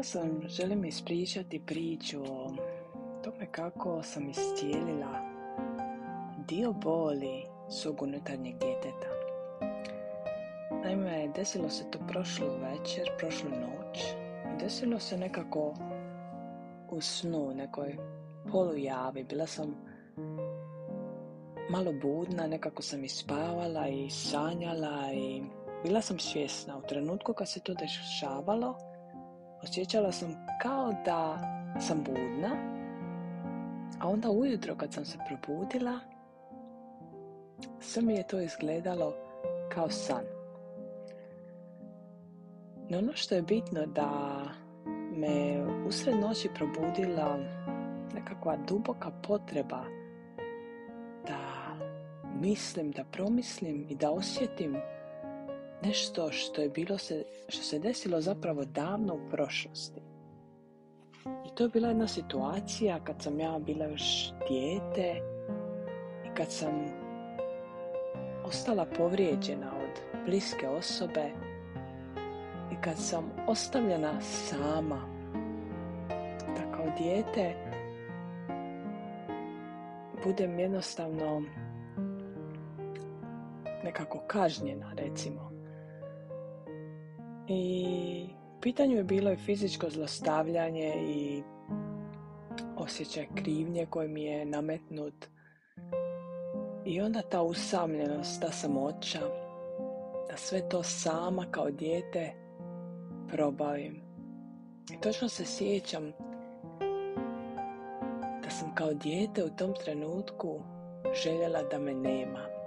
Danas vam želim ispričati priču o tome kako sam iscijelila dio boli svog unutarnjeg djeteta. Naime, desilo se to prošlu večer, prošlu noć. Desilo se nekako u snu, nekoj polujavi. Bila sam malo budna, nekako sam ispavala i sanjala i bila sam svjesna. U trenutku kad se to dešavalo, osjećala sam kao da sam budna, a onda ujutro kad sam se probudila, sve mi je to izgledalo kao san. No ono što je bitno da me usred noći probudila nekakva duboka potreba da mislim, da promislim i da osjetim nešto što je bilo se, što se desilo zapravo davno u prošlosti. I to je bila jedna situacija kad sam ja bila još dijete i kad sam ostala povrijeđena od bliske osobe i kad sam ostavljena sama da kao dijete budem jednostavno nekako kažnjena recimo i pitanju je bilo i fizičko zlostavljanje i osjećaj krivnje koji mi je nametnut. I onda ta usamljenost, ta samoća, da sve to sama kao dijete probavim. I točno se sjećam da sam kao dijete u tom trenutku željela da me nema.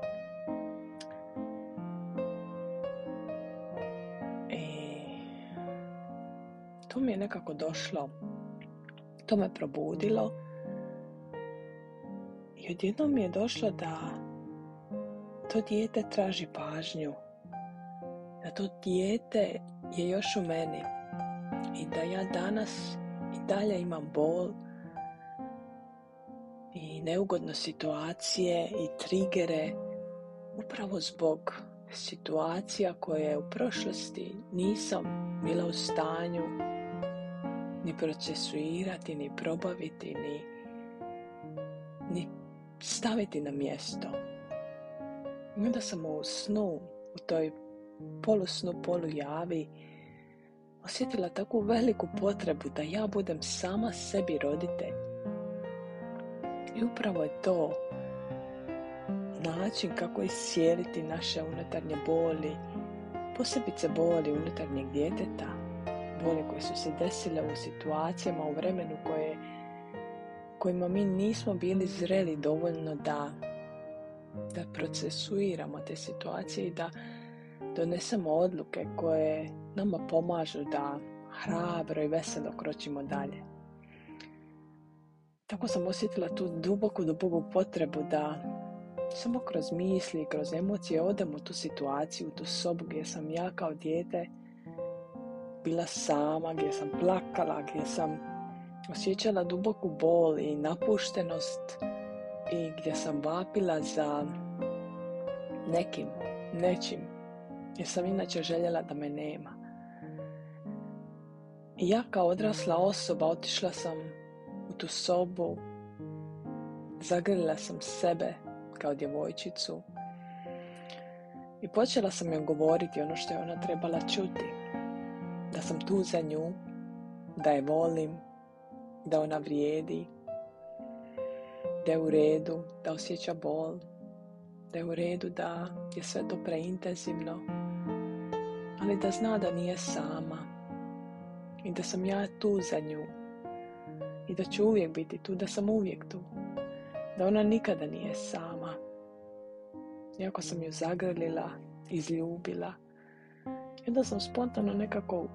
To mi je nekako došlo, to me probudilo. I odjednom mi je došlo da to dijete traži pažnju, da to dijete je još u meni. I da ja danas i dalje imam bol i neugodne situacije i trigere upravo zbog situacija koje u prošlosti nisam bila u stanju ni procesuirati, ni probaviti, ni, ni staviti na mjesto. I onda sam u snu, u toj polusnu, polujavi, osjetila takvu veliku potrebu da ja budem sama sebi roditelj. I upravo je to način kako iscijeliti naše unutarnje boli, posebice boli unutarnjeg djeteta, boli koje su se desile u situacijama, u vremenu koje, kojima mi nismo bili zreli dovoljno da, da procesuiramo te situacije i da donesemo odluke koje nama pomažu da hrabro i veselo kročimo dalje. Tako sam osjetila tu duboku, duboku potrebu da samo kroz misli, kroz emocije odem u tu situaciju, u tu sobu gdje sam ja kao dijete bila sama, gdje sam plakala, gdje sam osjećala duboku bol i napuštenost i gdje sam vapila za nekim, nečim, jer sam inače željela da me nema. I ja kao odrasla osoba otišla sam u tu sobu, zagrlila sam sebe kao djevojčicu. I počela sam joj govoriti ono što je ona trebala čuti. Da sam tu za nju, da je volim, da ona vrijedi, da je u redu, da osjeća bol, da je u redu da je sve to preintenzivno, ali da zna da nije sama. I da sam ja tu za nju. I da ću uvijek biti tu, da sam uvijek tu, da ona nikada nije sama. Iako sam ju zagrlila, izljubila, i onda sam spontano nekako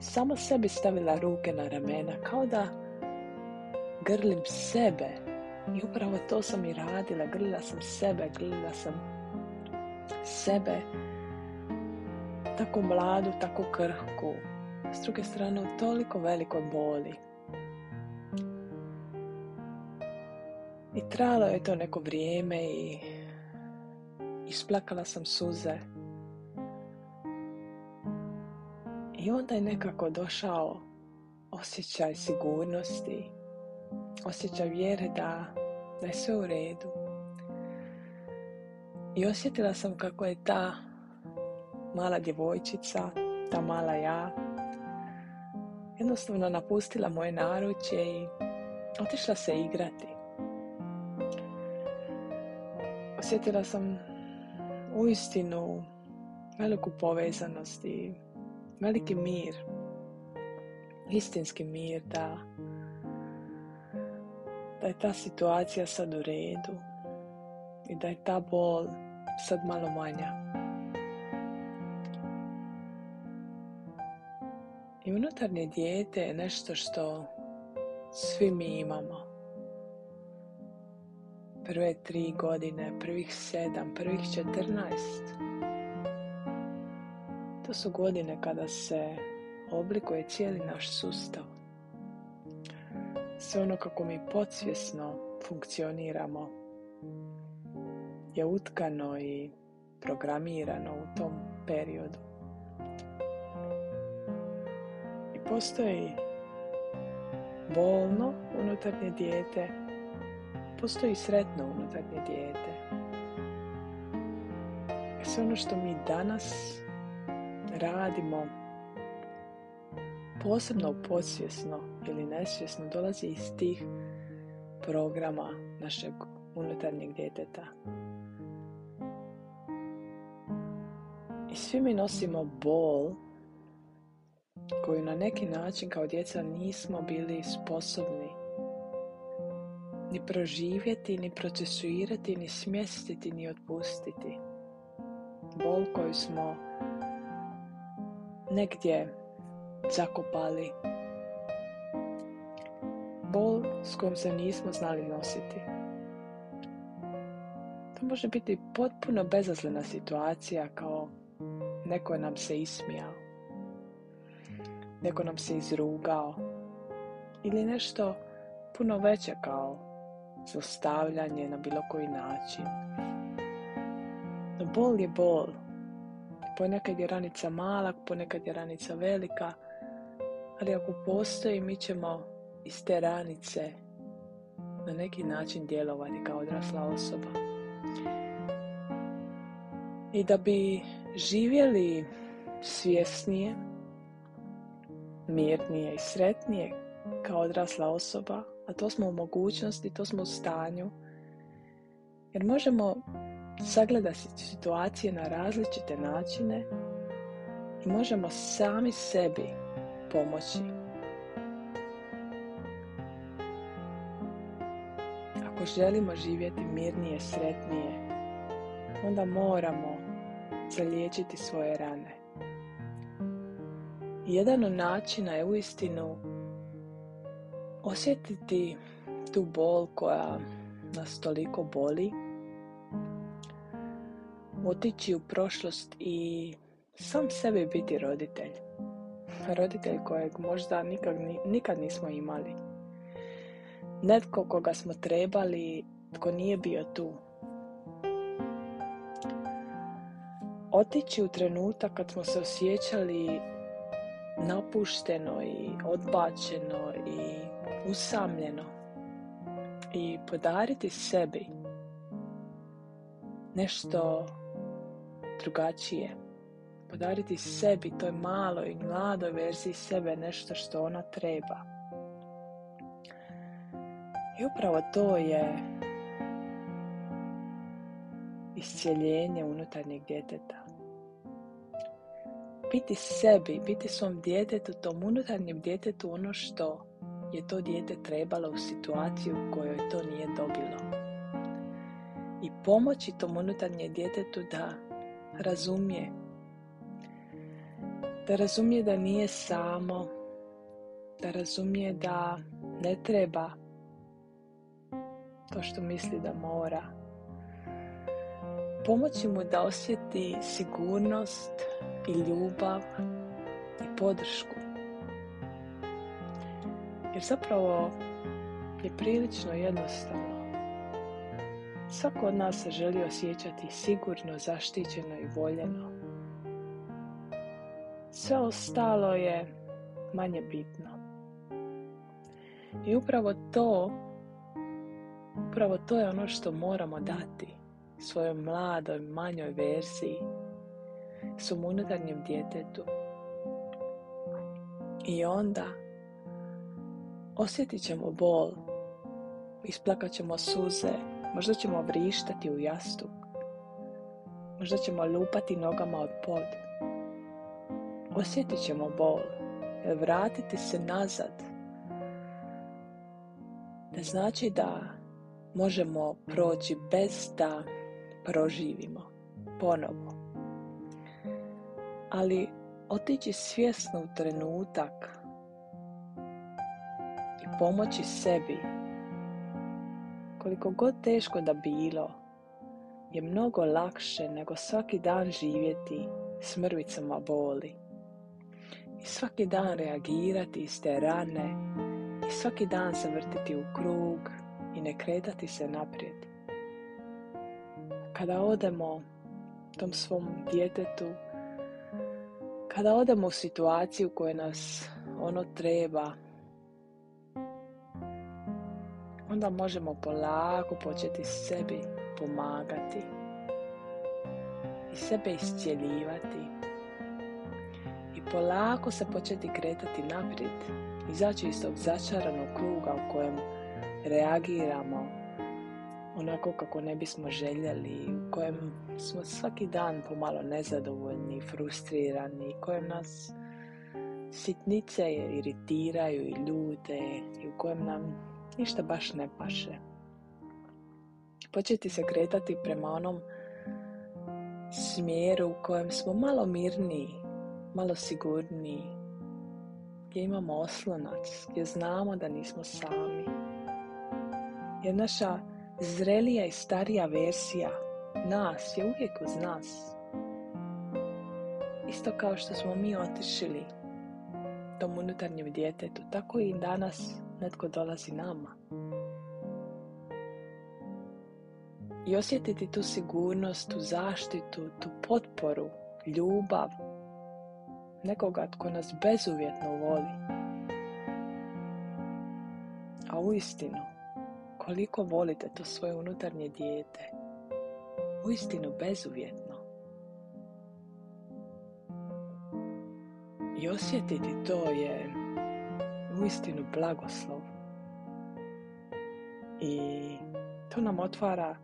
samo sebi stavila ruke na ramena, kao da grlim sebe. I upravo to sam i radila, grlila sam sebe, grlila sam sebe, tako mladu, tako krhku, s druge strane toliko velikoj boli. I trajalo je to neko vrijeme i isplakala sam suze I onda je nekako došao osjećaj sigurnosti, osjećaj vjere da, da je sve u redu. I osjetila sam kako je ta mala djevojčica, ta mala ja, jednostavno napustila moje naručje i otišla se igrati. Osjetila sam uistinu veliku povezanost i veliki mir, istinski mir da, da je ta situacija sad u redu i da je ta bol sad malo manja. I unutarnje dijete je nešto što svi mi imamo. Prve tri godine, prvih sedam, prvih četrnaest. To su godine kada se oblikuje cijeli naš sustav. Sve ono kako mi podsvjesno funkcioniramo je utkano i programirano u tom periodu. I postoji bolno unutarnje dijete, postoji sretno unutarnje dijete. I sve ono što mi danas radimo, posebno podsvjesno ili nesvjesno, dolazi iz tih programa našeg unutarnjeg djeteta. I svi mi nosimo bol koju na neki način kao djeca nismo bili sposobni ni proživjeti, ni procesuirati, ni smjestiti, ni otpustiti. Bol koju smo negdje zakopali. Bol s kojom se nismo znali nositi. To može biti potpuno bezazlena situacija kao neko nam se ismijao neko nam se izrugao ili nešto puno veće kao zlostavljanje na bilo koji način. Bol je bol. Ponekad je ranica mala, ponekad je ranica velika, ali ako postoji mi ćemo iz te ranice na neki način djelovati kao odrasla osoba. I da bi živjeli svjesnije, mirnije i sretnije kao odrasla osoba, a to smo u mogućnosti, to smo u stanju, jer možemo sagledati situacije na različite načine i možemo sami sebi pomoći. Ako želimo živjeti mirnije, sretnije, onda moramo zaliječiti svoje rane. Jedan od načina je uistinu osjetiti tu bol koja nas toliko boli, otići u prošlost i sam sebi biti roditelj. Roditelj kojeg možda nikad, nikad nismo imali. Netko koga smo trebali, tko nije bio tu. Otići u trenutak kad smo se osjećali napušteno i odbačeno i usamljeno i podariti sebi nešto drugačije. Podariti sebi, toj maloj, mladoj verziji sebe nešto što ona treba. I upravo to je iscijeljenje unutarnjeg djeteta biti sebi, biti svom djetetu, tom unutarnjem djetetu ono što je to dijete trebalo u situaciji u kojoj to nije dobilo. I pomoći tom unutarnjem djetetu da razumije. Da razumije da nije samo, da razumije da ne treba to što misli da mora. Pomoći mu da osjeti sigurnost, i ljubav i podršku. Jer zapravo je prilično jednostavno. Svako od nas se želi osjećati sigurno, zaštićeno i voljeno. Sve ostalo je manje bitno. I upravo to, upravo to je ono što moramo dati svojoj mladoj, manjoj verziji, svom unutarnjem djetetu. I onda osjetit ćemo bol, isplakat ćemo suze, možda ćemo vrištati u jastuk, možda ćemo lupati nogama od pod. Osjetit ćemo bol, vratiti se nazad ne znači da možemo proći bez da proživimo ponovo. Ali otići svjesno u trenutak i pomoći sebi koliko god teško da bilo je mnogo lakše nego svaki dan živjeti s mrvicama boli i svaki dan reagirati iz te rane i svaki dan se vrtiti u krug i ne kretati se naprijed. Kada odemo tom svom djetetu, kada odemo u situaciju koja nas ono treba, onda možemo polako početi sebi pomagati i sebe iscijeljivati i polako se početi kretati naprijed, izaći iz tog začaranog kruga u kojem reagiramo onako kako ne bismo željeli, u kojem smo svaki dan pomalo nezadovoljni, frustrirani, u kojem nas sitnice iritiraju i ljute i u kojem nam ništa baš ne paše. Početi se kretati prema onom smjeru u kojem smo malo mirniji, malo sigurniji, gdje imamo oslonac, gdje znamo da nismo sami. Jer naša zrelija i starija verzija nas je uvijek uz nas. Isto kao što smo mi otišli tom unutarnjem djetetu, tako i danas netko dolazi nama. I osjetiti tu sigurnost, tu zaštitu, tu potporu, ljubav, nekoga tko nas bezuvjetno voli. A uistinu, koliko volite to svoje unutarnje dijete, uistinu bezuvjetno. I osjetiti to je uistinu blagoslov. I to nam otvara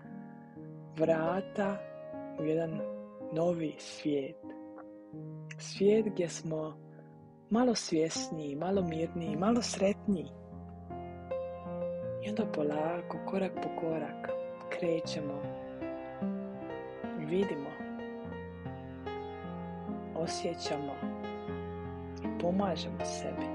vrata u jedan novi svijet. Svijet gdje smo malo svjesniji, malo mirniji, malo sretniji. I onda polako, korak po korak, krećemo i vidimo, osjećamo i pomažemo sebi.